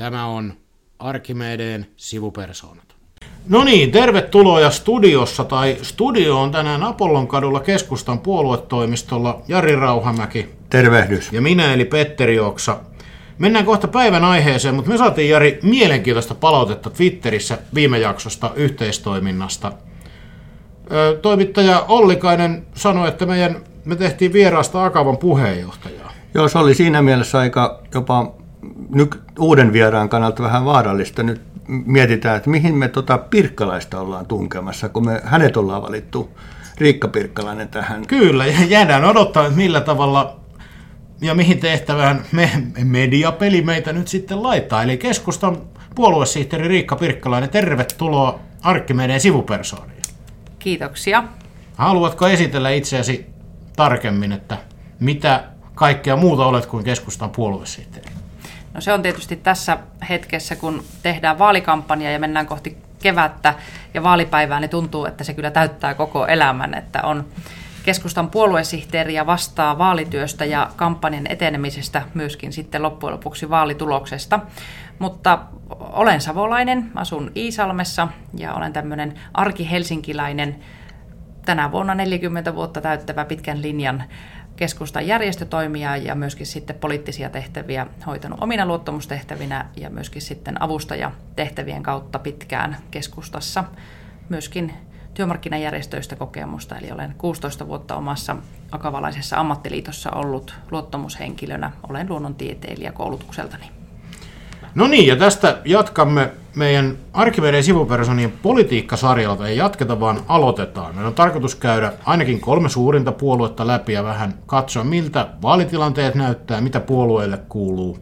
Tämä on Arkimedeen sivupersoonat. No niin, tervetuloa studiossa, tai studio on tänään Apollon kadulla keskustan puoluetoimistolla Jari Rauhamäki. Tervehdys. Ja minä eli Petteri Oksa. Mennään kohta päivän aiheeseen, mutta me saatiin Jari mielenkiintoista palautetta Twitterissä viime jaksosta yhteistoiminnasta. Toimittaja Ollikainen sanoi, että meidän, me tehtiin vieraasta Akavan puheenjohtajaa. Joo, se oli siinä mielessä aika jopa nyt uuden vieraan kannalta vähän vaarallista. Nyt mietitään, että mihin me tota Pirkkalaista ollaan tunkemassa, kun me hänet ollaan valittu Riikka Pirkkalainen tähän. Kyllä, ja jäädään odottaa, että millä tavalla ja mihin tehtävään me, mediapeli meitä nyt sitten laittaa. Eli keskustan puoluesihteeri Riikka Pirkkalainen, tervetuloa Arkkimedeen sivupersooniin. Kiitoksia. Haluatko esitellä itseäsi tarkemmin, että mitä kaikkea muuta olet kuin keskustan puoluesihteeri? No se on tietysti tässä hetkessä, kun tehdään vaalikampanja ja mennään kohti kevättä ja vaalipäivää, niin tuntuu, että se kyllä täyttää koko elämän, että on keskustan puoluesihteeri ja vastaa vaalityöstä ja kampanjan etenemisestä myöskin sitten loppujen lopuksi vaalituloksesta. Mutta olen savolainen, asun Iisalmessa ja olen tämmöinen arkihelsinkiläinen tänä vuonna 40 vuotta täyttävä pitkän linjan keskustan järjestötoimia ja myöskin sitten poliittisia tehtäviä hoitanut omina luottamustehtävinä ja myöskin sitten avustajatehtävien kautta pitkään keskustassa. Myöskin työmarkkinajärjestöistä kokemusta, eli olen 16 vuotta omassa akavalaisessa ammattiliitossa ollut luottamushenkilönä. Olen luonnontieteilijä koulutukseltani. No niin, ja tästä jatkamme meidän Arkiveden sivupersonien politiikkasarjalta. Ei jatketa, vaan aloitetaan. Meidän on tarkoitus käydä ainakin kolme suurinta puoluetta läpi ja vähän katsoa, miltä vaalitilanteet näyttää, mitä puolueille kuuluu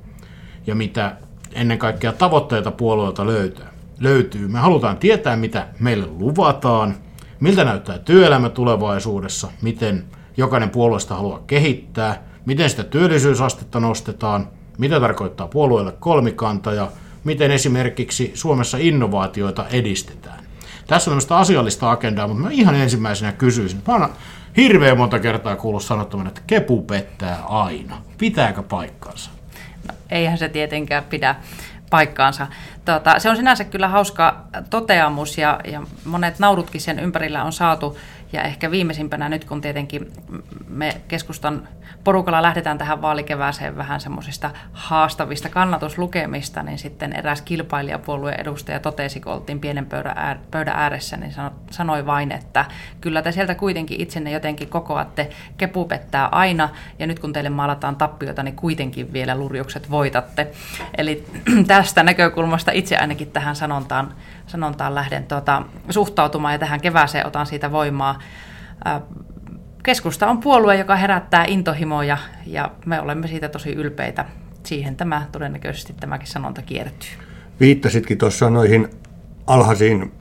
ja mitä ennen kaikkea tavoitteita puolueelta löytyy. löytyy. Me halutaan tietää, mitä meille luvataan, miltä näyttää työelämä tulevaisuudessa, miten jokainen puolueesta haluaa kehittää, miten sitä työllisyysastetta nostetaan – mitä tarkoittaa puolueelle kolmikanta ja miten esimerkiksi Suomessa innovaatioita edistetään. Tässä on tämmöistä asiallista agendaa, mutta mä ihan ensimmäisenä kysyisin. Mä oon hirveän monta kertaa kuullut sanottavan, että kepu pettää aina. Pitääkö paikkansa? No, eihän se tietenkään pidä paikkaansa. Tota, se on sinänsä kyllä hauska toteamus ja, ja monet naurutkin sen ympärillä on saatu. Ja ehkä viimeisimpänä nyt, kun tietenkin me keskustan porukalla lähdetään tähän vaalikevääseen vähän semmoisista haastavista kannatuslukemista, niin sitten eräs kilpailijapuolueen edustaja totesi, kun oltiin pienen pöydän ääressä, niin sanoi vain, että kyllä te sieltä kuitenkin itsenne jotenkin kokoatte, kepu pettää aina, ja nyt kun teille maalataan tappiota, niin kuitenkin vielä lurjukset voitatte. Eli tästä näkökulmasta itse ainakin tähän sanontaan, sanontaan lähden tuota, suhtautumaan, ja tähän kevääseen otan siitä voimaa Keskusta on puolue, joka herättää intohimoja ja me olemme siitä tosi ylpeitä. Siihen tämä todennäköisesti tämäkin sanonta kiertyy. Viittasitkin tuossa noihin alhaisiin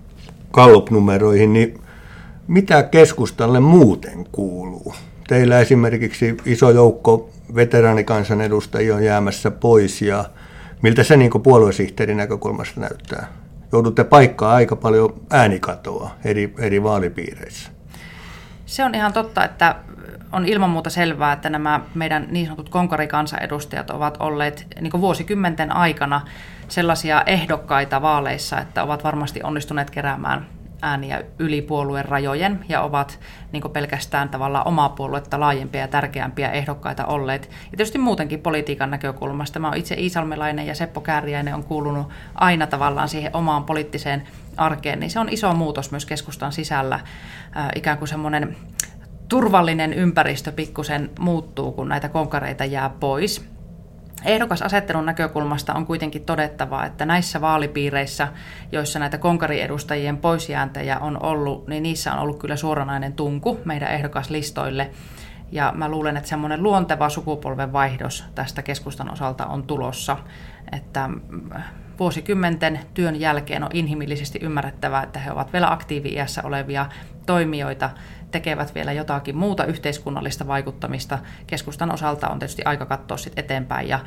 kallupnumeroihin, niin mitä keskustalle muuten kuuluu? Teillä esimerkiksi iso joukko veteraanikansanedustajia on jäämässä pois ja miltä se niin puoluesihteerin näkökulmasta näyttää? Joudutte paikkaa aika paljon äänikatoa eri, eri vaalipiireissä. Se on ihan totta, että on ilman muuta selvää, että nämä meidän niin sanotut konkarikansanedustajat ovat olleet niin vuosikymmenten aikana sellaisia ehdokkaita vaaleissa, että ovat varmasti onnistuneet keräämään ääniä yli puolueen rajojen ja ovat niin pelkästään tavallaan omaa puoluetta laajempia ja tärkeämpiä ehdokkaita olleet. Ja tietysti muutenkin politiikan näkökulmasta. Mä oon itse Iisalmelainen ja Seppo Kääriäinen on kuulunut aina tavallaan siihen omaan poliittiseen arkeen, niin se on iso muutos myös keskustan sisällä. Ikään kuin semmoinen turvallinen ympäristö pikkusen muuttuu, kun näitä konkareita jää pois. Ehdokasasettelun näkökulmasta on kuitenkin todettava, että näissä vaalipiireissä, joissa näitä konkariedustajien poisjääntejä on ollut, niin niissä on ollut kyllä suoranainen tunku meidän ehdokaslistoille. Ja mä luulen, että semmoinen luonteva sukupolven vaihdos tästä keskustan osalta on tulossa. Että vuosikymmenten työn jälkeen on inhimillisesti ymmärrettävää, että he ovat vielä aktiivi-iässä olevia toimijoita, tekevät vielä jotakin muuta yhteiskunnallista vaikuttamista. Keskustan osalta on tietysti aika katsoa sit eteenpäin ja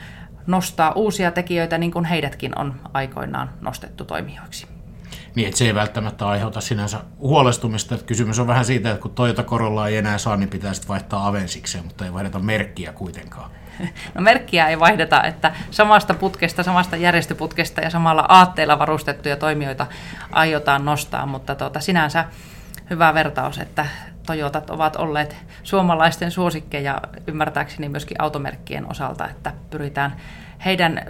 nostaa uusia tekijöitä niin kuin heidätkin on aikoinaan nostettu toimijoiksi. Niin, että se ei välttämättä aiheuta sinänsä huolestumista. Että kysymys on vähän siitä, että kun Toyota Corolla ei enää saa, niin pitää sitten vaihtaa Avensikseen, mutta ei vaihdeta merkkiä kuitenkaan. No merkkiä ei vaihdeta, että samasta putkesta, samasta järjestöputkesta ja samalla aatteella varustettuja toimijoita aiotaan nostaa, mutta tuota, sinänsä hyvä vertaus, että Toyotat ovat olleet suomalaisten suosikkeja ymmärtääkseni myöskin automerkkien osalta, että pyritään heidän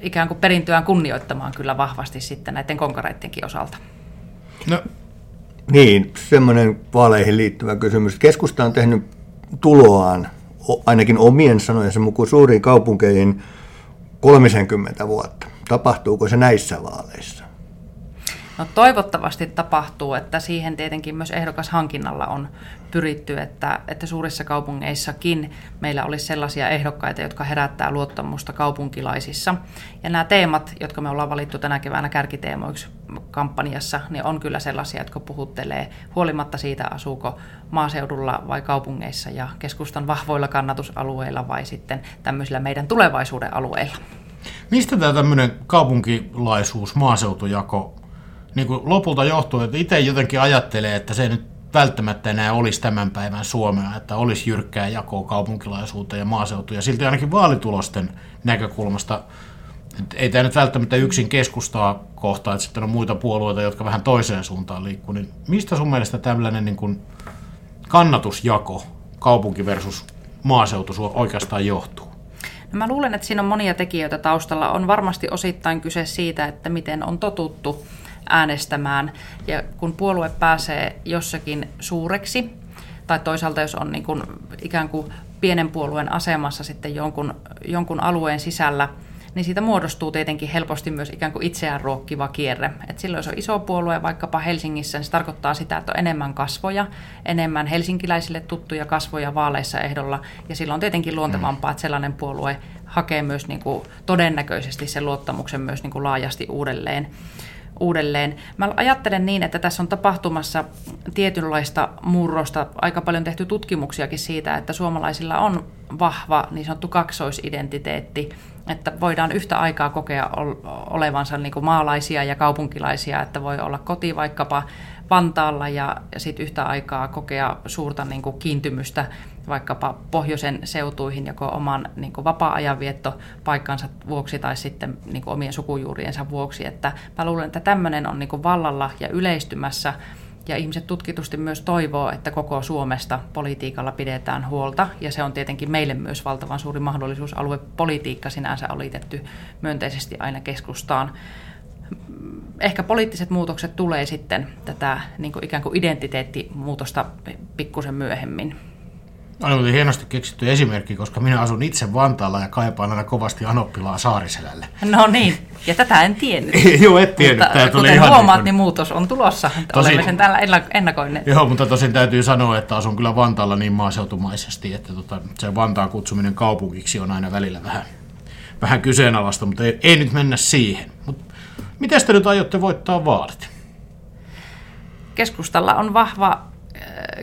ikään kuin perintöään kunnioittamaan kyllä vahvasti sitten näiden konkareittenkin osalta. No. Niin, semmoinen vaaleihin liittyvä kysymys. Keskusta on tehnyt tuloaan, ainakin omien sanojensa mukaan suuriin kaupunkeihin 30 vuotta. Tapahtuuko se näissä vaaleissa? No toivottavasti tapahtuu, että siihen tietenkin myös ehdokashankinnalla on pyritty, että, että suurissa kaupungeissakin meillä olisi sellaisia ehdokkaita, jotka herättää luottamusta kaupunkilaisissa. Ja nämä teemat, jotka me ollaan valittu tänä keväänä kärkiteemoiksi kampanjassa, niin on kyllä sellaisia, jotka puhuttelee huolimatta siitä, asuuko maaseudulla vai kaupungeissa ja keskustan vahvoilla kannatusalueilla vai sitten tämmöisillä meidän tulevaisuuden alueilla. Mistä tämä tämmöinen kaupunkilaisuus, maaseutujako niin kuin lopulta johtuu, että itse jotenkin ajattelee, että se nyt välttämättä enää olisi tämän päivän Suomea, että olisi jyrkkää jakoa kaupunkilaisuuteen ja maaseutuun. Ja silti ainakin vaalitulosten näkökulmasta, ei tämä nyt välttämättä yksin keskustaa kohtaa, että sitten on muita puolueita, jotka vähän toiseen suuntaan liikkuu. Niin mistä sun mielestä tällainen niin kuin kannatusjako kaupunki versus maaseutu oikeastaan johtuu? No mä luulen, että siinä on monia tekijöitä taustalla. On varmasti osittain kyse siitä, että miten on totuttu äänestämään. Ja kun puolue pääsee jossakin suureksi, tai toisaalta jos on niin kuin ikään kuin pienen puolueen asemassa sitten jonkun, jonkun alueen sisällä, niin siitä muodostuu tietenkin helposti myös ikään kuin itseään ruokkiva kierre. Et silloin jos on iso puolue vaikkapa Helsingissä, niin se tarkoittaa sitä, että on enemmän kasvoja, enemmän helsinkiläisille tuttuja kasvoja vaaleissa ehdolla, ja silloin on tietenkin luontevampaa, että sellainen puolue hakee myös niin kuin todennäköisesti sen luottamuksen myös niin kuin laajasti uudelleen uudelleen. Mä ajattelen niin, että tässä on tapahtumassa tietynlaista murrosta. Aika paljon tehty tutkimuksiakin siitä, että suomalaisilla on vahva niin sanottu kaksoisidentiteetti, että voidaan yhtä aikaa kokea olevansa niin kuin maalaisia ja kaupunkilaisia, että voi olla koti vaikkapa Vantaalla ja, ja sitten yhtä aikaa kokea suurta niin kuin kiintymystä vaikkapa pohjoisen seutuihin joko oman niin kuin vapaa-ajanvietto paikkansa vuoksi tai sitten niin kuin omien sukujuuriensa vuoksi. Että mä luulen, että tämmöinen on niin kuin vallalla ja yleistymässä ja ihmiset tutkitusti myös toivoo, että koko Suomesta politiikalla pidetään huolta, ja se on tietenkin meille myös valtavan suuri mahdollisuus. Aluepolitiikka sinänsä on liitetty myönteisesti aina keskustaan. Ehkä poliittiset muutokset tulee sitten tätä niin kuin ikään kuin identiteettimuutosta pikkusen myöhemmin. Oli hienosti keksitty esimerkki, koska minä asun itse Vantaalla ja kaipaan aina kovasti Anoppilaa Saariselälle. No niin, ja tätä en tiennyt. Joo, et tiennyt. Mutta Tämä tuli kuten ihan huomaat, niin, niin muutos on tulossa. Tosin, Olemme sen täällä ennakoineet. Joo, mutta tosin täytyy sanoa, että asun kyllä Vantaalla niin maaseutumaisesti, että tota, se Vantaan kutsuminen kaupungiksi on aina välillä vähän, vähän kyseenalaista, mutta ei, ei nyt mennä siihen. Mut miten te nyt aiotte voittaa vaalit? Keskustalla on vahva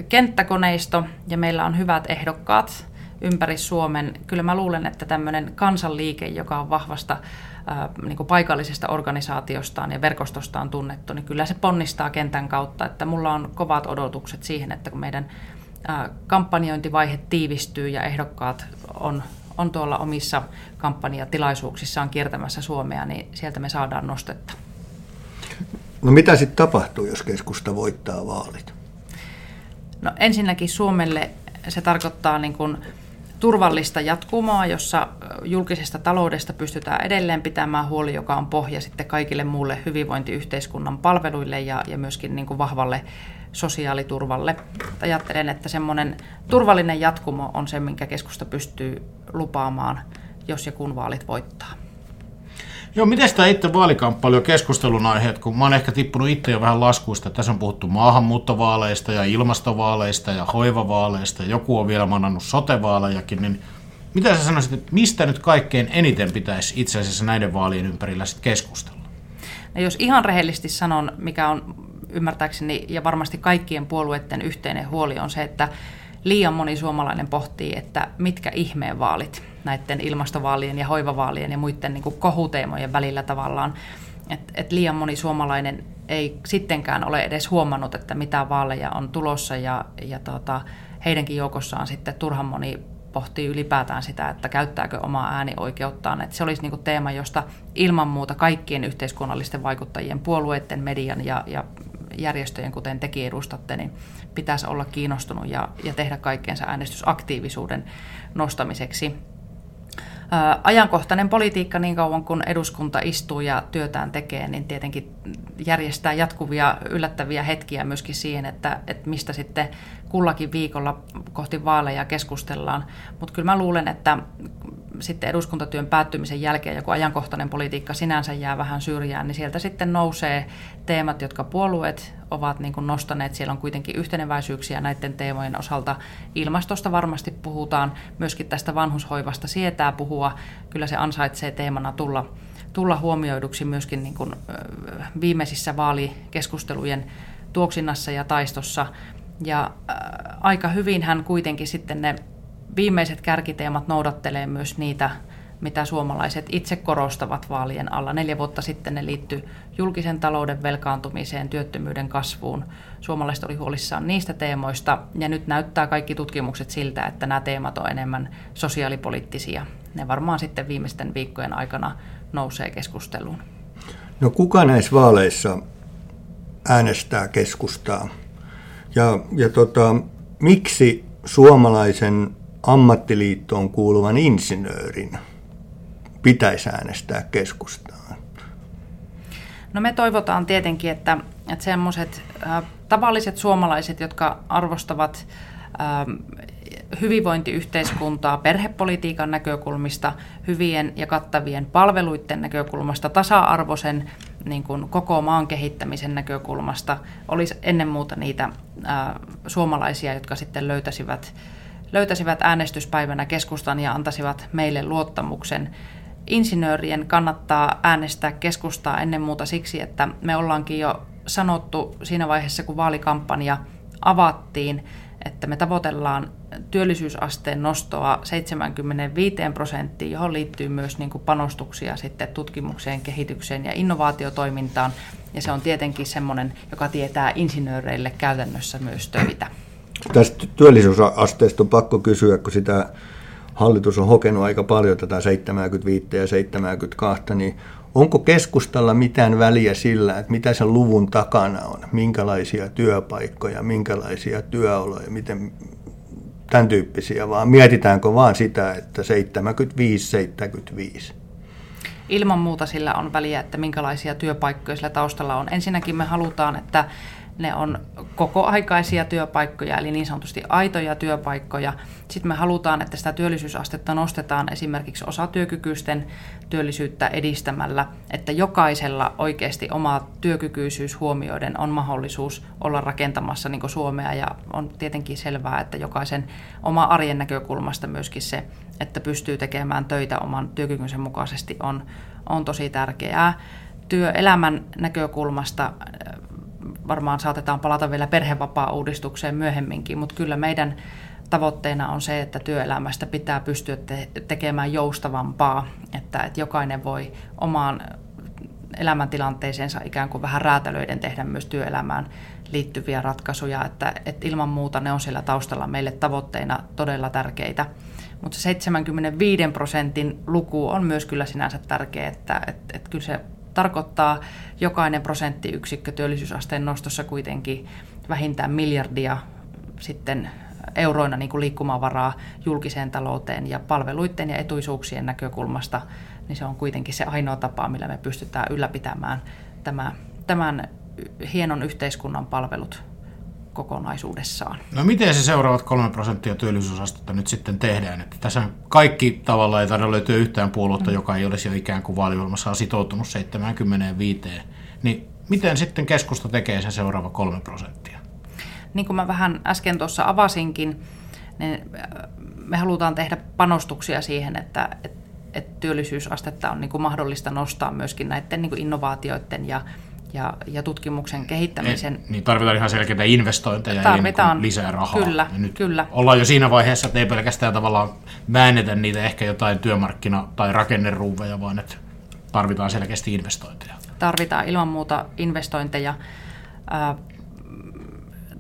kenttäkoneisto ja meillä on hyvät ehdokkaat ympäri Suomen. Kyllä mä luulen, että tämmöinen kansanliike, joka on vahvasta niin kuin paikallisesta organisaatiostaan ja verkostostaan tunnettu, niin kyllä se ponnistaa kentän kautta. Että mulla on kovat odotukset siihen, että kun meidän kampanjointivaihe tiivistyy ja ehdokkaat on, on tuolla omissa kampanjatilaisuuksissaan kiertämässä Suomea, niin sieltä me saadaan nostetta. No mitä sitten tapahtuu, jos keskusta voittaa vaalit? No ensinnäkin Suomelle se tarkoittaa niin kuin turvallista jatkumoa, jossa julkisesta taloudesta pystytään edelleen pitämään huoli, joka on pohja sitten kaikille muulle hyvinvointiyhteiskunnan palveluille ja, ja myöskin niin kuin vahvalle sosiaaliturvalle. Ajattelen, että semmoinen turvallinen jatkumo on se, minkä keskusta pystyy lupaamaan, jos ja kun vaalit voittaa. Joo, miten tämä itse vaalikamppailu keskustelun aiheet, kun mä oon ehkä tippunut itse jo vähän laskuista, tässä on puhuttu maahanmuuttovaaleista ja ilmastovaaleista ja hoivavaaleista, joku on vielä manannut sotevaalejakin, niin mitä sä sanoisit, että mistä nyt kaikkein eniten pitäisi itse asiassa näiden vaalien ympärillä sitten keskustella? No jos ihan rehellisesti sanon, mikä on ymmärtääkseni ja varmasti kaikkien puolueiden yhteinen huoli on se, että liian moni suomalainen pohtii, että mitkä ihmeen vaalit näiden ilmastovaalien ja hoivavaalien ja muiden niin kuin kohuteemojen välillä tavallaan. Et, et liian moni suomalainen ei sittenkään ole edes huomannut, että mitä vaaleja on tulossa ja, ja tota, heidänkin joukossaan sitten turhan moni pohtii ylipäätään sitä, että käyttääkö omaa äänioikeuttaan. Että se olisi niin teema, josta ilman muuta kaikkien yhteiskunnallisten vaikuttajien, puolueiden, median ja, ja järjestöjen, kuten tekin edustatte, niin pitäisi olla kiinnostunut ja, ja tehdä kaikkeensa äänestysaktiivisuuden nostamiseksi ajankohtainen politiikka niin kauan kun eduskunta istuu ja työtään tekee, niin tietenkin järjestää jatkuvia yllättäviä hetkiä myöskin siihen, että, että mistä sitten kullakin viikolla kohti vaaleja keskustellaan. Mutta kyllä mä luulen, että sitten eduskuntatyön päättymisen jälkeen joku ajankohtainen politiikka sinänsä jää vähän syrjään, niin sieltä sitten nousee teemat, jotka puolueet ovat niin kuin nostaneet. Siellä on kuitenkin yhteneväisyyksiä näiden teemojen osalta. Ilmastosta varmasti puhutaan, myöskin tästä vanhushoivasta sietää puhua. Kyllä se ansaitsee teemana tulla, tulla huomioiduksi myöskin niin kuin viimeisissä vaalikeskustelujen tuoksinnassa ja taistossa. Ja aika hyvin hän kuitenkin sitten ne viimeiset kärkiteemat noudattelee myös niitä, mitä suomalaiset itse korostavat vaalien alla. Neljä vuotta sitten ne liittyi julkisen talouden velkaantumiseen, työttömyyden kasvuun. Suomalaiset oli huolissaan niistä teemoista ja nyt näyttää kaikki tutkimukset siltä, että nämä teemat on enemmän sosiaalipoliittisia. Ne varmaan sitten viimeisten viikkojen aikana nousee keskusteluun. No kuka näissä vaaleissa äänestää keskustaa? Ja, ja tota, miksi suomalaisen ammattiliittoon kuuluvan insinöörin pitäisi äänestää keskustaan? No me toivotaan tietenkin, että, että semmoiset äh, tavalliset suomalaiset, jotka arvostavat äh, hyvinvointiyhteiskuntaa perhepolitiikan näkökulmista, hyvien ja kattavien palveluiden näkökulmasta, tasa-arvoisen niin kuin koko maan kehittämisen näkökulmasta, olisi ennen muuta niitä äh, suomalaisia, jotka sitten löytäisivät löytäisivät äänestyspäivänä keskustan ja antaisivat meille luottamuksen. Insinöörien kannattaa äänestää keskustaa ennen muuta siksi, että me ollaankin jo sanottu siinä vaiheessa, kun vaalikampanja avattiin, että me tavoitellaan työllisyysasteen nostoa 75 prosenttiin, johon liittyy myös niin kuin panostuksia sitten tutkimukseen, kehitykseen ja innovaatiotoimintaan. Ja se on tietenkin semmoinen, joka tietää insinööreille käytännössä myös töitä. Tästä työllisyysasteesta on pakko kysyä, kun sitä hallitus on hokenut aika paljon tätä 75 ja 72, niin onko keskustalla mitään väliä sillä, että mitä sen luvun takana on, minkälaisia työpaikkoja, minkälaisia työoloja, miten tämän tyyppisiä, vaan mietitäänkö vaan sitä, että 75-75? Ilman muuta sillä on väliä, että minkälaisia työpaikkoja sillä taustalla on. Ensinnäkin me halutaan, että ne on kokoaikaisia työpaikkoja, eli niin sanotusti aitoja työpaikkoja. Sitten me halutaan, että sitä työllisyysastetta nostetaan esimerkiksi osatyökykyisten työllisyyttä edistämällä, että jokaisella oikeasti oma työkykyisyys huomioiden on mahdollisuus olla rakentamassa niin Suomea, ja on tietenkin selvää, että jokaisen oma arjen näkökulmasta myöskin se, että pystyy tekemään töitä oman työkykynsä mukaisesti on, on tosi tärkeää. Työelämän näkökulmasta varmaan saatetaan palata vielä perhevapaa-uudistukseen myöhemminkin, mutta kyllä meidän tavoitteena on se, että työelämästä pitää pystyä te- tekemään joustavampaa, että, että jokainen voi omaan elämäntilanteeseensa ikään kuin vähän räätälöiden tehdä myös työelämään liittyviä ratkaisuja, että, että ilman muuta ne on siellä taustalla meille tavoitteina todella tärkeitä. Mutta se 75 prosentin luku on myös kyllä sinänsä tärkeä, että, että, että kyllä se tarkoittaa jokainen prosenttiyksikkö työllisyysasteen nostossa kuitenkin vähintään miljardia sitten euroina niin kuin liikkumavaraa julkiseen talouteen ja palveluiden ja etuisuuksien näkökulmasta, niin se on kuitenkin se ainoa tapa, millä me pystytään ylläpitämään tämä, tämän hienon yhteiskunnan palvelut kokonaisuudessaan. No miten se seuraavat 3 prosenttia työllisyysastetta nyt sitten tehdään? Että tässä kaikki tavalla ei tarvitse löytyä yhtään puoluetta, mm. joka ei olisi jo ikään kuin vaaliohjelmassa sitoutunut 75. Niin miten sitten keskusta tekee se seuraava 3 prosenttia? Niin kuin mä vähän äsken tuossa avasinkin, niin äh, me halutaan tehdä panostuksia siihen, että, että, että työllisyysastetta on niin kuin mahdollista nostaa myöskin näiden niin kuin innovaatioiden ja ja, ja tutkimuksen kehittämisen. Niin, niin tarvitaan ihan selkeitä investointeja tarvitaan, ja niin lisää rahaa. Kyllä, ja nyt kyllä. Ollaan jo siinä vaiheessa, että ei pelkästään tavallaan väännetä niitä ehkä jotain työmarkkina- tai rakenneruuveja, vaan että tarvitaan selkeästi investointeja. Tarvitaan ilman muuta investointeja.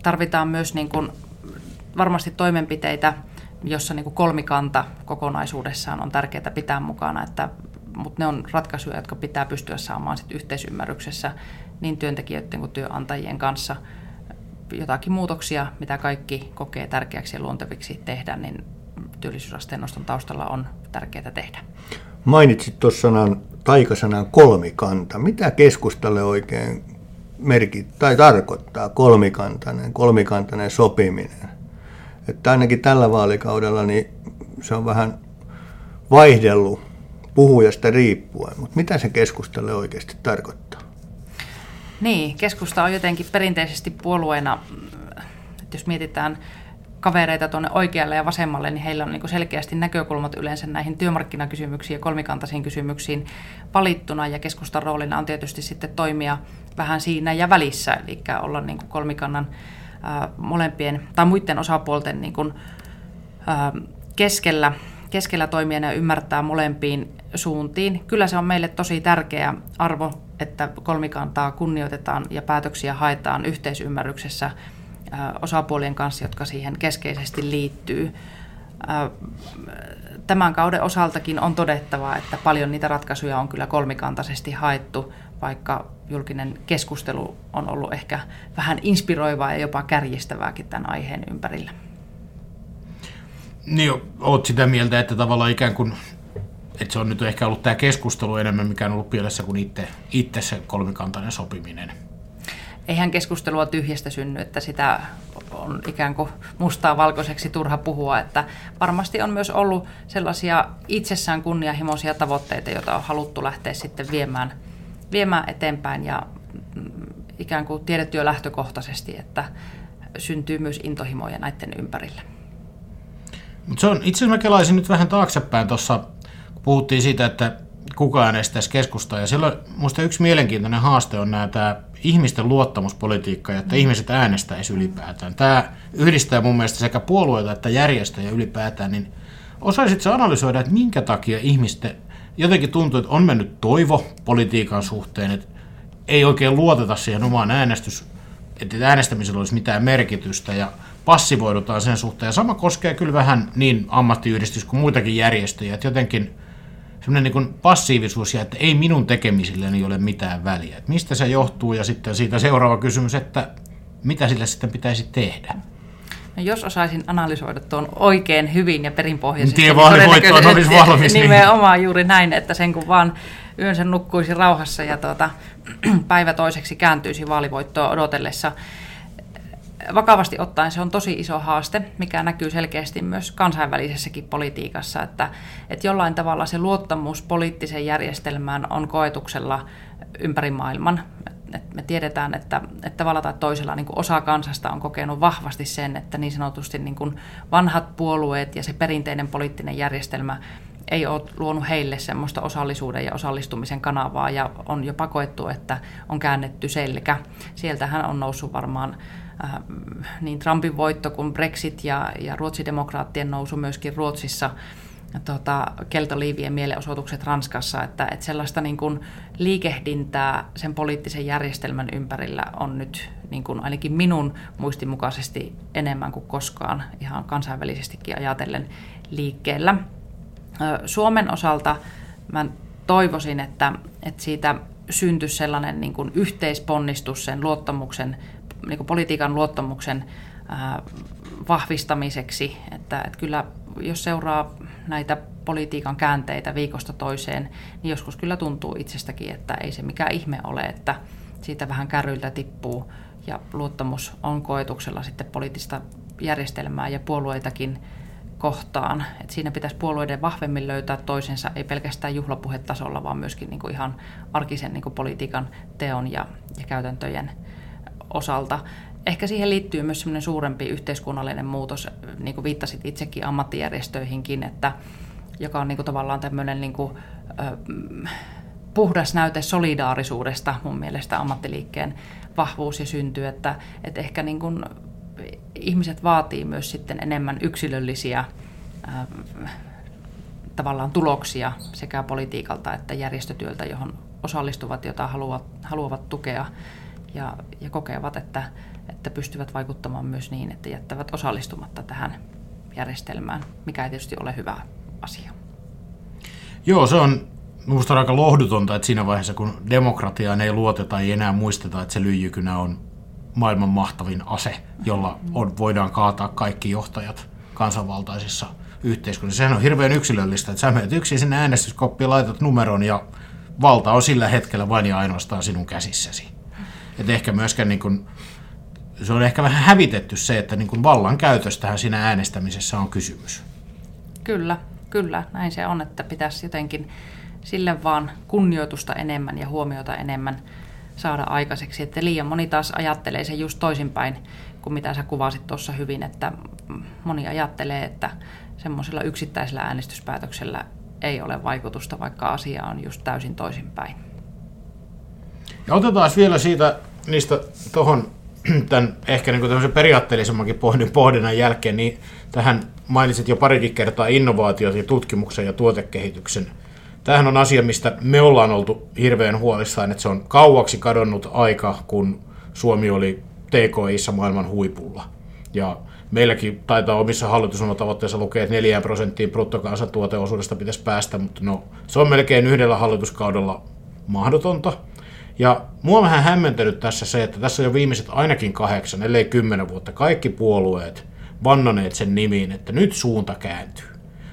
Tarvitaan myös niin kuin varmasti toimenpiteitä jossa niin kuin kolmikanta kokonaisuudessaan on tärkeää pitää mukana, että, mutta ne on ratkaisuja, jotka pitää pystyä saamaan sit yhteisymmärryksessä niin työntekijöiden kuin työnantajien kanssa. Jotakin muutoksia, mitä kaikki kokee tärkeäksi ja luonteviksi tehdä, niin työllisyysasteen noston taustalla on tärkeää tehdä. Mainitsit tuossa sanan, taikasanan kolmikanta. Mitä keskustalle oikein merkit, tai tarkoittaa kolmikantainen, kolmikantainen sopiminen? Että ainakin tällä vaalikaudella niin se on vähän vaihdellut puhujasta riippuen, mutta mitä se keskustalle oikeasti tarkoittaa? Niin, keskusta on jotenkin perinteisesti puolueena, että jos mietitään kavereita tuonne oikealle ja vasemmalle, niin heillä on niin selkeästi näkökulmat yleensä näihin työmarkkinakysymyksiin ja kolmikantaisiin kysymyksiin valittuna. Ja keskustan roolina on tietysti sitten toimia vähän siinä ja välissä, eli olla niin kolmikannan molempien tai muiden osapuolten niin kuin, keskellä, keskellä toimia ja ymmärtää molempiin suuntiin. Kyllä se on meille tosi tärkeä arvo, että kolmikantaa kunnioitetaan ja päätöksiä haetaan yhteisymmärryksessä osapuolien kanssa, jotka siihen keskeisesti liittyy. Tämän kauden osaltakin on todettava, että paljon niitä ratkaisuja on kyllä kolmikantaisesti haettu, vaikka julkinen keskustelu on ollut ehkä vähän inspiroivaa ja jopa kärjistävääkin tämän aiheen ympärillä. Niin, oot sitä mieltä, että tavallaan ikään kuin että se on nyt ehkä ollut tämä keskustelu enemmän, mikä on ollut pielessä kuin itse, itse se kolmikantainen sopiminen. Eihän keskustelua tyhjästä synny, että sitä on ikään kuin mustaa valkoiseksi turha puhua, että varmasti on myös ollut sellaisia itsessään kunnianhimoisia tavoitteita, joita on haluttu lähteä sitten viemään, viemään eteenpäin ja mm, ikään kuin tiedetty jo lähtökohtaisesti, että syntyy myös intohimoja näiden ympärillä. Mutta se on, itse asiassa mä kelaisin nyt vähän taaksepäin tuossa puhuttiin siitä, että kuka äänestäisi keskustaa. Ja silloin minusta yksi mielenkiintoinen haaste on nämä tämä ihmisten luottamuspolitiikka ja että mm. ihmiset äänestäisi ylipäätään. Tämä yhdistää mun mielestä sekä puolueita että järjestöjä ylipäätään, niin osaisitko analysoida, että minkä takia ihmisten jotenkin tuntuu, että on mennyt toivo politiikan suhteen, että ei oikein luoteta siihen omaan äänestys, että äänestämisellä olisi mitään merkitystä ja passivoidutaan sen suhteen. Ja sama koskee kyllä vähän niin ammattiyhdistys kuin muitakin järjestöjä, että jotenkin – semmoinen niin passiivisuus ja että ei minun tekemisilleni ole mitään väliä. Että mistä se johtuu ja sitten siitä seuraava kysymys, että mitä sille sitten pitäisi tehdä? No jos osaisin analysoida tuon oikein hyvin ja perinpohjaisesti, niin todennäköisesti olisi valmis. Niin. Nimenomaan juuri näin, että sen kun vaan yönsä nukkuisi rauhassa ja tuota, päivä toiseksi kääntyisi vaalivoittoa odotellessa, vakavasti ottaen se on tosi iso haaste, mikä näkyy selkeästi myös kansainvälisessäkin politiikassa, että, että jollain tavalla se luottamus poliittiseen järjestelmään on koetuksella ympäri maailman. Et me tiedetään, että, että tavalla tai toisella niin osa kansasta on kokenut vahvasti sen, että niin sanotusti niin kuin vanhat puolueet ja se perinteinen poliittinen järjestelmä ei ole luonut heille semmoista osallisuuden ja osallistumisen kanavaa ja on jopa koettu, että on käännetty selkä. Sieltähän on noussut varmaan äh, niin Trumpin voitto kuin Brexit ja, ja ruotsidemokraattien nousu myöskin Ruotsissa, tota, keltoliivien mielenosoitukset Ranskassa, että, että sellaista niin kuin liikehdintää sen poliittisen järjestelmän ympärillä on nyt niin kuin ainakin minun muistimukaisesti enemmän kuin koskaan ihan kansainvälisestikin ajatellen liikkeellä. Suomen osalta mä toivoisin, että, että siitä syntyisi sellainen niin kuin yhteisponnistus sen luottamuksen niin politiikan luottamuksen vahvistamiseksi. Että, että kyllä jos seuraa näitä politiikan käänteitä viikosta toiseen, niin joskus kyllä tuntuu itsestäkin, että ei se mikään ihme ole, että siitä vähän kärryiltä tippuu ja luottamus on koetuksella sitten poliittista järjestelmää ja puolueitakin kohtaan. Et siinä pitäisi puolueiden vahvemmin löytää toisensa, ei pelkästään juhlapuhetasolla, vaan myöskin niin kuin ihan arkisen niin kuin politiikan teon ja, ja käytäntöjen osalta. Ehkä siihen liittyy myös semmoinen suurempi yhteiskunnallinen muutos, niin kuin viittasit itsekin ammattijärjestöihinkin, että, joka on niin kuin tavallaan tämmöinen niin kuin, ö, puhdas näyte solidaarisuudesta mun mielestä ammattiliikkeen vahvuus ja syntyy, että, että ehkä niin kuin ihmiset vaatii myös sitten enemmän yksilöllisiä ö, tavallaan tuloksia sekä politiikalta että järjestötyöltä, johon osallistuvat, jota haluavat, haluavat tukea ja, ja kokevat, että, että pystyvät vaikuttamaan myös niin, että jättävät osallistumatta tähän järjestelmään, mikä ei tietysti ole hyvä asia. Joo, se on minusta aika lohdutonta, että siinä vaiheessa kun demokratiaan ei luoteta, ei enää muisteta, että se lyijykynä on maailman mahtavin ase, jolla on, voidaan kaataa kaikki johtajat kansanvaltaisissa yhteiskunnissa. Sehän on hirveän yksilöllistä, että sä menet yksin sinne äänestyskoppiin, laitat numeron ja valta on sillä hetkellä vain ja ainoastaan sinun käsissäsi. Et ehkä myöskään niin kun, se on ehkä vähän hävitetty se, että niin kun vallan käytöstähän siinä äänestämisessä on kysymys. Kyllä, kyllä. Näin se on, että pitäisi jotenkin sille vaan kunnioitusta enemmän ja huomiota enemmän saada aikaiseksi. Että liian moni taas ajattelee se just toisinpäin kuin mitä sä kuvasit tuossa hyvin, että moni ajattelee, että semmoisella yksittäisellä äänestyspäätöksellä ei ole vaikutusta, vaikka asia on just täysin toisinpäin. Ja otetaan vielä siitä niistä tuohon tämän ehkä niin tämmöisen periaatteellisemmankin pohdin, pohdinnan jälkeen, niin tähän mainitsit jo parikin kertaa innovaatiot ja tutkimuksen ja tuotekehityksen. Tämähän on asia, mistä me ollaan oltu hirveän huolissaan, että se on kauaksi kadonnut aika, kun Suomi oli TKIssa maailman huipulla. Ja meilläkin taitaa omissa hallitusohjelmatavoitteissa lukea, että 4 prosenttiin bruttokansantuoteosuudesta pitäisi päästä, mutta no, se on melkein yhdellä hallituskaudella mahdotonta. Ja mua on vähän hämmentänyt tässä se, että tässä on jo viimeiset ainakin kahdeksan, ellei kymmenen vuotta, kaikki puolueet vannoneet sen nimiin, että nyt suunta kääntyy.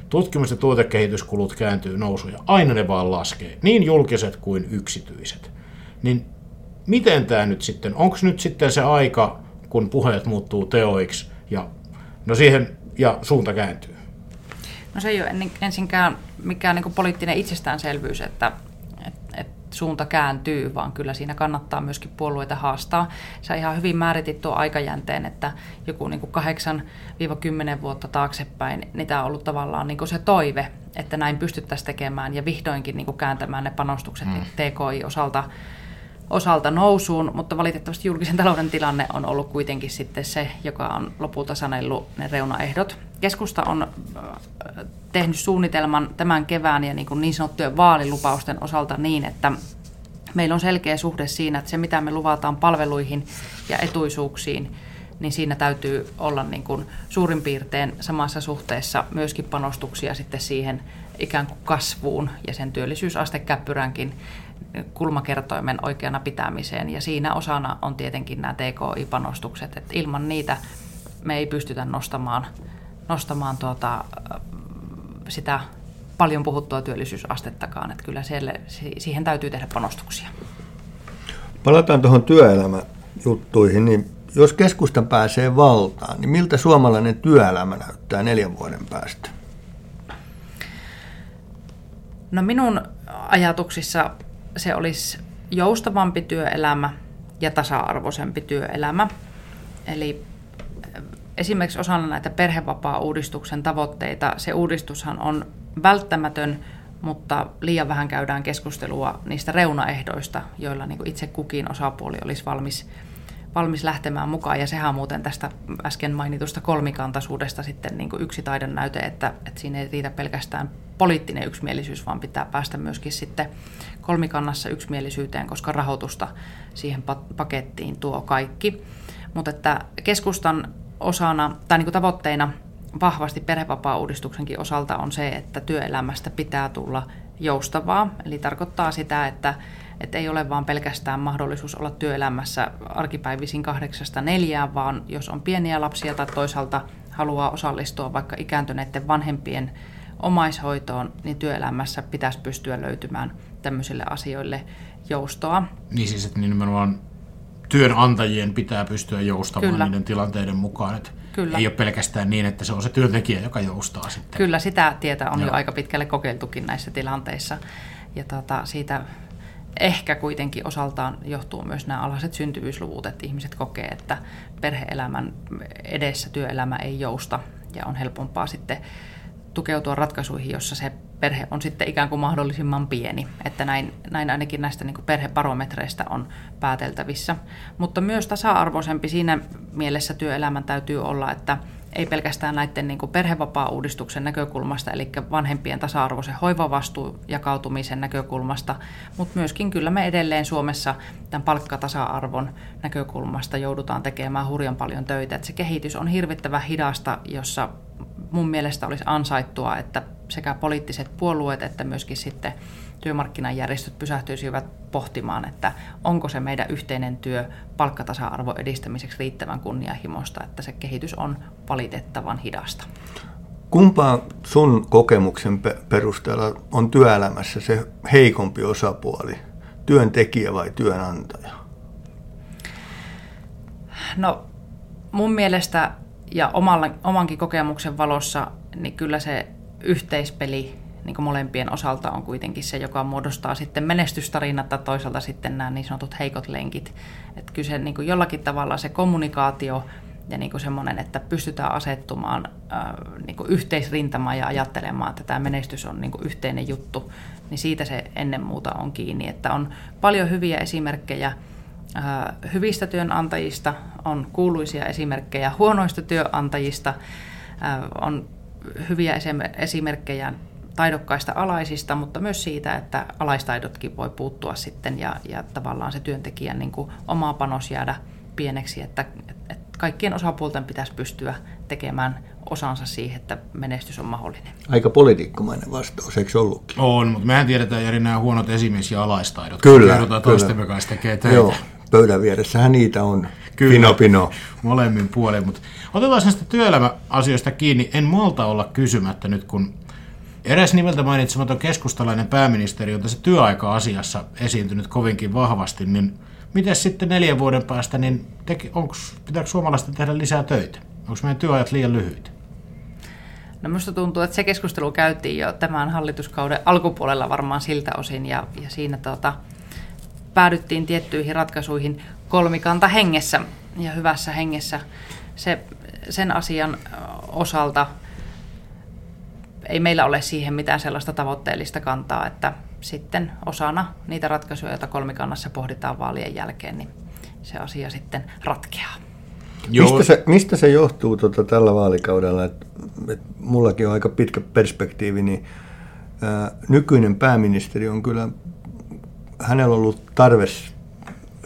Tutkimus- ja tuotekehityskulut kääntyy nousuja, aina ne vaan laskee, niin julkiset kuin yksityiset. Niin miten tämä nyt sitten, onko nyt sitten se aika, kun puheet muuttuu teoiksi ja, no siihen, ja suunta kääntyy? No se ei ole ensinkään mikään niin poliittinen itsestäänselvyys, että, suunta kääntyy, vaan kyllä siinä kannattaa myöskin puolueita haastaa. Se on ihan hyvin määritit tuo aikajänteen, että joku niin 8-10 vuotta taaksepäin, niin tämä on ollut tavallaan niin se toive, että näin pystyttäisiin tekemään ja vihdoinkin niin kääntämään ne panostukset mm. TKI-osalta osalta nousuun, mutta valitettavasti julkisen talouden tilanne on ollut kuitenkin sitten se, joka on lopulta sanellut ne reunaehdot. Keskusta on tehnyt suunnitelman tämän kevään ja niin, kuin niin sanottujen vaalilupausten osalta niin, että meillä on selkeä suhde siinä, että se mitä me luvataan palveluihin ja etuisuuksiin, niin siinä täytyy olla niin kuin suurin piirtein samassa suhteessa myöskin panostuksia sitten siihen ikään kuin kasvuun ja sen työllisyysastekäppyränkin kulmakertoimen oikeana pitämiseen. Ja siinä osana on tietenkin nämä TKI-panostukset, että ilman niitä me ei pystytä nostamaan, nostamaan tuota, sitä paljon puhuttua työllisyysastettakaan. Että kyllä siellä, siihen täytyy tehdä panostuksia. Palataan tuohon työelämäjuttuihin, niin jos keskustan pääsee valtaan, niin miltä suomalainen työelämä näyttää neljän vuoden päästä? No minun ajatuksissa se olisi joustavampi työelämä ja tasa-arvoisempi työelämä. Eli äh, esimerkiksi osana näitä perhevapaa-uudistuksen tavoitteita se uudistushan on välttämätön, mutta liian vähän käydään keskustelua niistä reunaehdoista, joilla niin itse kukin osapuoli olisi valmis valmis lähtemään mukaan. Ja sehän on muuten tästä äsken mainitusta kolmikantaisuudesta sitten niin kuin yksi taidon näyte, että, että siinä ei riitä pelkästään poliittinen yksimielisyys, vaan pitää päästä myöskin sitten kolmikannassa yksimielisyyteen, koska rahoitusta siihen pakettiin tuo kaikki. Mutta että keskustan osana tai niin kuin tavoitteina vahvasti perhevapaa-uudistuksenkin osalta on se, että työelämästä pitää tulla joustavaa. Eli tarkoittaa sitä, että että ei ole vaan pelkästään mahdollisuus olla työelämässä arkipäivisin kahdeksasta neljään, vaan jos on pieniä lapsia tai toisaalta haluaa osallistua vaikka ikääntyneiden vanhempien omaishoitoon, niin työelämässä pitäisi pystyä löytymään tämmöisille asioille joustoa. Niin siis, että nimenomaan työnantajien pitää pystyä joustamaan Kyllä. niiden tilanteiden mukaan. Että Kyllä. Ei ole pelkästään niin, että se on se työntekijä, joka joustaa sitten. Kyllä, sitä tietä on Joo. jo aika pitkälle kokeiltukin näissä tilanteissa. Ja tota, siitä ehkä kuitenkin osaltaan johtuu myös nämä alhaiset syntyvyysluvut, että ihmiset kokee, että perheelämän edessä työelämä ei jousta ja on helpompaa sitten tukeutua ratkaisuihin, jossa se perhe on sitten ikään kuin mahdollisimman pieni. Että näin, näin ainakin näistä niin perhebarometreistä on pääteltävissä. Mutta myös tasa-arvoisempi siinä mielessä työelämän täytyy olla, että ei pelkästään näiden niin perhevapaa-uudistuksen näkökulmasta, eli vanhempien tasa-arvoisen hoivavastuun jakautumisen näkökulmasta, mutta myöskin kyllä me edelleen Suomessa tämän palkkatasa-arvon näkökulmasta joudutaan tekemään hurjan paljon töitä. Että se kehitys on hirvittävän hidasta, jossa mun mielestä olisi ansaittua, että sekä poliittiset puolueet että myöskin sitten työmarkkinajärjestöt pysähtyisivät pohtimaan, että onko se meidän yhteinen työ palkkatasa-arvon edistämiseksi riittävän kunnianhimoista, että se kehitys on valitettavan hidasta. Kumpaa sun kokemuksen perusteella on työelämässä se heikompi osapuoli, työntekijä vai työnantaja? No mun mielestä ja omalla, omankin kokemuksen valossa, niin kyllä se yhteispeli niin molempien osalta on kuitenkin se, joka muodostaa sitten menestystarinat tai toisaalta sitten nämä niin sanotut heikot lenkit. Että kyllä se niin jollakin tavalla se kommunikaatio ja niin semmoinen, että pystytään asettumaan äh, niin yhteisrintamaan ja ajattelemaan, että tämä menestys on niin yhteinen juttu, niin siitä se ennen muuta on kiinni. Että on paljon hyviä esimerkkejä hyvistä työnantajista, on kuuluisia esimerkkejä huonoista työnantajista, on hyviä esimerkkejä taidokkaista alaisista, mutta myös siitä, että alaistaidotkin voi puuttua sitten ja, ja tavallaan se työntekijän niin kuin oma panos jäädä pieneksi, että, että kaikkien osapuolten pitäisi pystyä tekemään osansa siihen, että menestys on mahdollinen. Aika politiikkomainen vastaus, eikö ollutkin? On, mutta mehän tiedetään Jari nämä huonot esimies- ja alaistaidot. Kyllä. Kerrotaan toistemme kanssa tekee töitä. Joo, pöydän vieressähän niitä on. Kyllä, pino, pino. molemmin puolin. Mutta otetaan näistä työelämäasioista kiinni. En malta olla kysymättä nyt, kun Eräs nimeltä mainitsematon keskustalainen pääministeri on tässä työaika-asiassa esiintynyt kovinkin vahvasti, niin miten sitten neljän vuoden päästä, niin teki, onks, pitääkö suomalaisten tehdä lisää töitä? Onko meidän työajat liian lyhyitä? No minusta tuntuu, että se keskustelu käytiin jo tämän hallituskauden alkupuolella varmaan siltä osin ja, ja siinä tuota, päädyttiin tiettyihin ratkaisuihin kolmikanta hengessä ja hyvässä hengessä. Se, sen asian osalta ei meillä ole siihen mitään sellaista tavoitteellista kantaa, että sitten osana niitä ratkaisuja, joita kolmikannassa pohditaan vaalien jälkeen, niin se asia sitten ratkeaa. Mistä se, mistä se johtuu tuota, tällä vaalikaudella? Et, et mullakin on aika pitkä perspektiivi, niin ää, nykyinen pääministeri on kyllä, hänellä on ollut tarve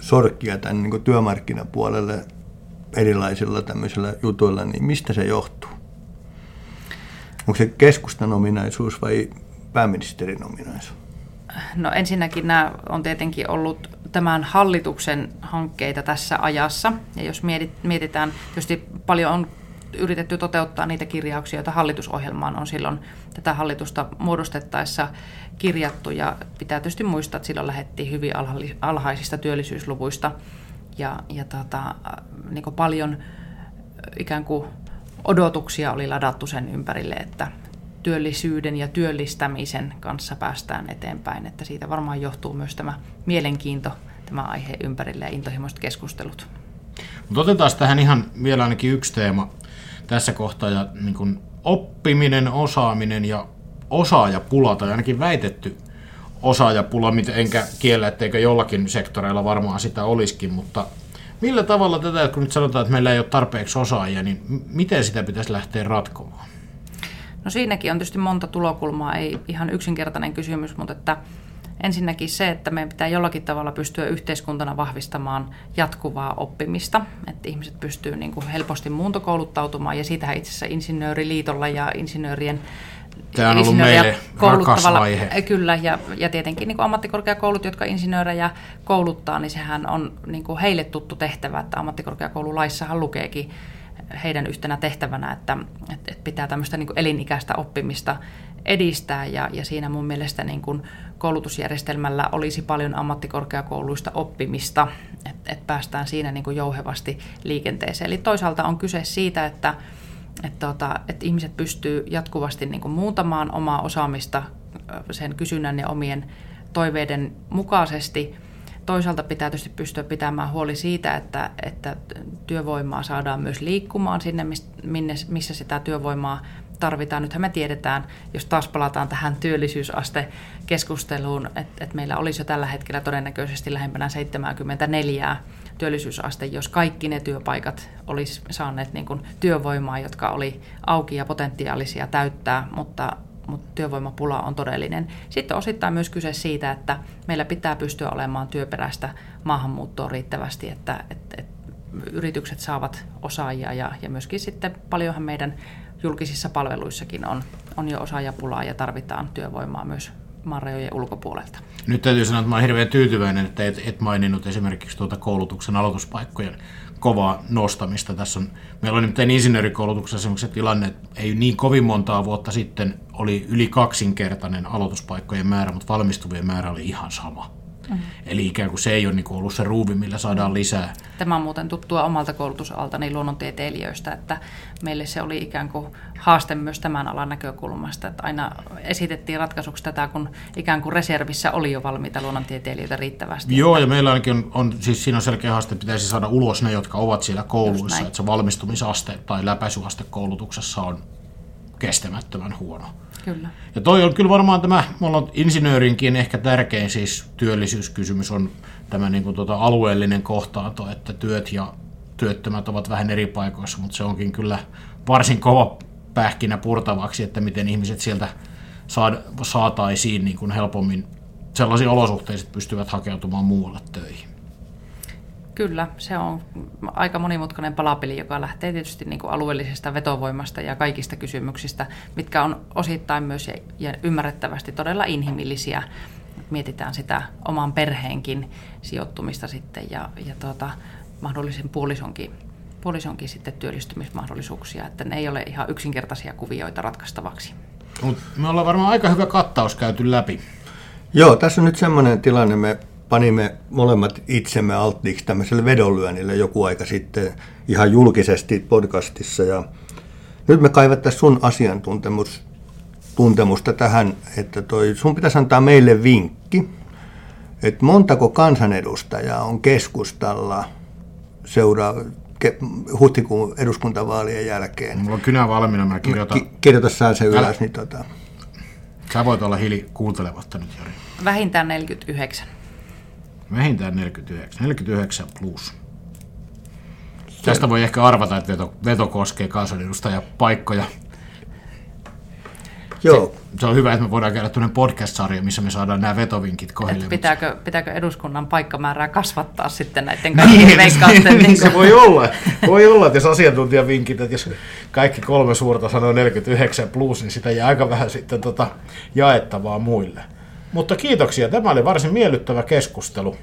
sorkkia tämän niin työmarkkinapuolelle erilaisilla tämmöisillä jutuilla, niin mistä se johtuu? Onko se keskustan ominaisuus vai pääministerin ominaisuus? No ensinnäkin nämä on tietenkin ollut tämän hallituksen hankkeita tässä ajassa. Ja jos mietitään, tietysti paljon on yritetty toteuttaa niitä kirjauksia, joita hallitusohjelmaan on silloin tätä hallitusta muodostettaessa kirjattu. Ja pitää tietysti muistaa, että silloin lähdettiin hyvin alhaisista työllisyysluvuista ja, ja tota, niin paljon ikään kuin odotuksia oli ladattu sen ympärille, että työllisyyden ja työllistämisen kanssa päästään eteenpäin. Että siitä varmaan johtuu myös tämä mielenkiinto tämä aihe ympärille ja intohimoiset keskustelut. Mutta otetaan tähän ihan vielä ainakin yksi teema tässä kohtaa, ja niin kuin oppiminen, osaaminen ja osaajapula, tai ainakin väitetty osaajapula, enkä kiellä, etteikö jollakin sektoreilla varmaan sitä olisikin, mutta Millä tavalla tätä, kun nyt sanotaan, että meillä ei ole tarpeeksi osaajia, niin miten sitä pitäisi lähteä ratkomaan? No siinäkin on tietysti monta tulokulmaa, ei ihan yksinkertainen kysymys, mutta että ensinnäkin se, että meidän pitää jollakin tavalla pystyä yhteiskuntana vahvistamaan jatkuvaa oppimista, että ihmiset pystyy niin helposti muuntokouluttautumaan ja siitähän itse asiassa Insinööriliitolla ja insinöörien Tämä on ollut meille rakas aihe. Kyllä, ja, ja tietenkin niin kuin ammattikorkeakoulut, jotka insinöörejä kouluttaa, niin sehän on niin kuin heille tuttu tehtävä, että ammattikorkeakoululaissahan lukeekin heidän yhtenä tehtävänä, että, että pitää tämmöistä niin kuin elinikäistä oppimista edistää, ja, ja siinä mun mielestä niin kuin koulutusjärjestelmällä olisi paljon ammattikorkeakouluista oppimista, että, että päästään siinä niin kuin jouhevasti liikenteeseen. Eli toisaalta on kyse siitä, että että, tota, että ihmiset pystyy jatkuvasti niin kuin muuntamaan omaa osaamista sen kysynnän ja omien toiveiden mukaisesti. Toisaalta pitää tietysti pystyä pitämään huoli siitä, että, että työvoimaa saadaan myös liikkumaan sinne, minne, missä sitä työvoimaa tarvitaan. Nythän me tiedetään, jos taas palataan tähän työllisyysaste-keskusteluun, että, että meillä olisi jo tällä hetkellä todennäköisesti lähempänä 74 työllisyysaste, jos kaikki ne työpaikat olisi saaneet niin kuin työvoimaa, jotka oli auki ja potentiaalisia täyttää, mutta, mutta työvoimapula on todellinen. Sitten osittain myös kyse siitä, että meillä pitää pystyä olemaan työperäistä maahanmuuttoa riittävästi, että, että, että yritykset saavat osaajia ja, ja myöskin sitten paljonhan meidän julkisissa palveluissakin on, on jo osaajapulaa ja tarvitaan työvoimaa myös maanrajojen ulkopuolelta. Nyt täytyy sanoa, että olen hirveän tyytyväinen, että et, et maininnut esimerkiksi tuota koulutuksen aloituspaikkojen kovaa nostamista. Tässä on, meillä on nimittäin insinöörikoulutuksessa se tilanne, että ei niin kovin montaa vuotta sitten oli yli kaksinkertainen aloituspaikkojen määrä, mutta valmistuvien määrä oli ihan sama. Mm-hmm. Eli ikään kuin se ei ole niin kuin ollut se ruuvi, millä saadaan lisää. Tämä on muuten tuttua omalta koulutusaltani luonnontieteilijöistä, että meille se oli ikään kuin haaste myös tämän alan näkökulmasta, että aina esitettiin ratkaisuksi tätä, kun ikään kuin reservissä oli jo valmiita luonnontieteilijöitä riittävästi. Joo, ja meillä ainakin on, on siis siinä on selkeä haaste, että pitäisi saada ulos ne, jotka ovat siellä kouluissa, että se valmistumisaste tai läpäisyaste koulutuksessa on kestämättömän huono. Kyllä. Ja toi on kyllä varmaan tämä, mulla on insinöörinkin ehkä tärkein siis työllisyyskysymys on tämä niin kuin tuota alueellinen kohtaanto, että työt ja työttömät ovat vähän eri paikoissa, mutta se onkin kyllä varsin kova pähkinä purtavaksi, että miten ihmiset sieltä saataisiin niin kuin helpommin sellaisiin olosuhteisiin, että pystyvät hakeutumaan muualle töihin. Kyllä, se on aika monimutkainen palapeli, joka lähtee tietysti niin kuin alueellisesta vetovoimasta ja kaikista kysymyksistä, mitkä on osittain myös ja, ymmärrettävästi todella inhimillisiä. Mietitään sitä oman perheenkin sijoittumista sitten ja, ja tuota, mahdollisen puolisonkin, puolisonkin sitten työllistymismahdollisuuksia, että ne ei ole ihan yksinkertaisia kuvioita ratkaistavaksi. Mut me ollaan varmaan aika hyvä kattaus käyty läpi. Joo, tässä on nyt semmoinen tilanne, me panimme molemmat itsemme alttiiksi tämmöiselle vedonlyönnille joku aika sitten ihan julkisesti podcastissa. Ja nyt me kaivattaisiin sun asiantuntemus tuntemusta tähän, että toi, sun pitäisi antaa meille vinkki, että montako kansanedustajaa on keskustalla seuraa huhtikuun eduskuntavaalien jälkeen. Mulla on kynä valmiina, mä kirjoitan. Ki- kirjoita sä se ylös. Älä. Niin tota... Sä voit olla hiili kuuntelematta nyt, Jari. Vähintään 49. Vähintään 49. 49 plus. Tästä voi ehkä arvata, että veto, veto koskee kansanedustajapaikkoja. Joo. Se, se on hyvä, että me voidaan käydä tuonne podcast-sarja, missä me saadaan nämä vetovinkit kohdille. Pitääkö, pitääkö eduskunnan paikkamäärää kasvattaa sitten näiden kaikkien niin, veikkausten? Niin, niin, se voi olla. Voi olla, että jos asiantuntijavinkit, että jos kaikki kolme suurta sanoo 49 plus, niin sitä jää aika vähän sitten tota jaettavaa muille. Mutta kiitoksia. Tämä oli varsin miellyttävä keskustelu.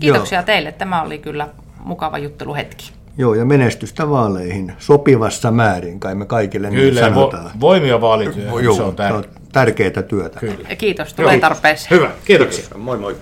Kiitoksia Joo. teille. Tämä oli kyllä mukava jutteluhetki. Joo, ja menestystä vaaleihin sopivassa määrin, kai me kaikille Kyllä, niin sanotaan. Vo, voimia vaalityö, Joo, se on, tär- se on tärkeää työtä. Kyllä. Ja kiitos, tulee tarpeeseen. Hyvä, kiitoksia. Moi moi.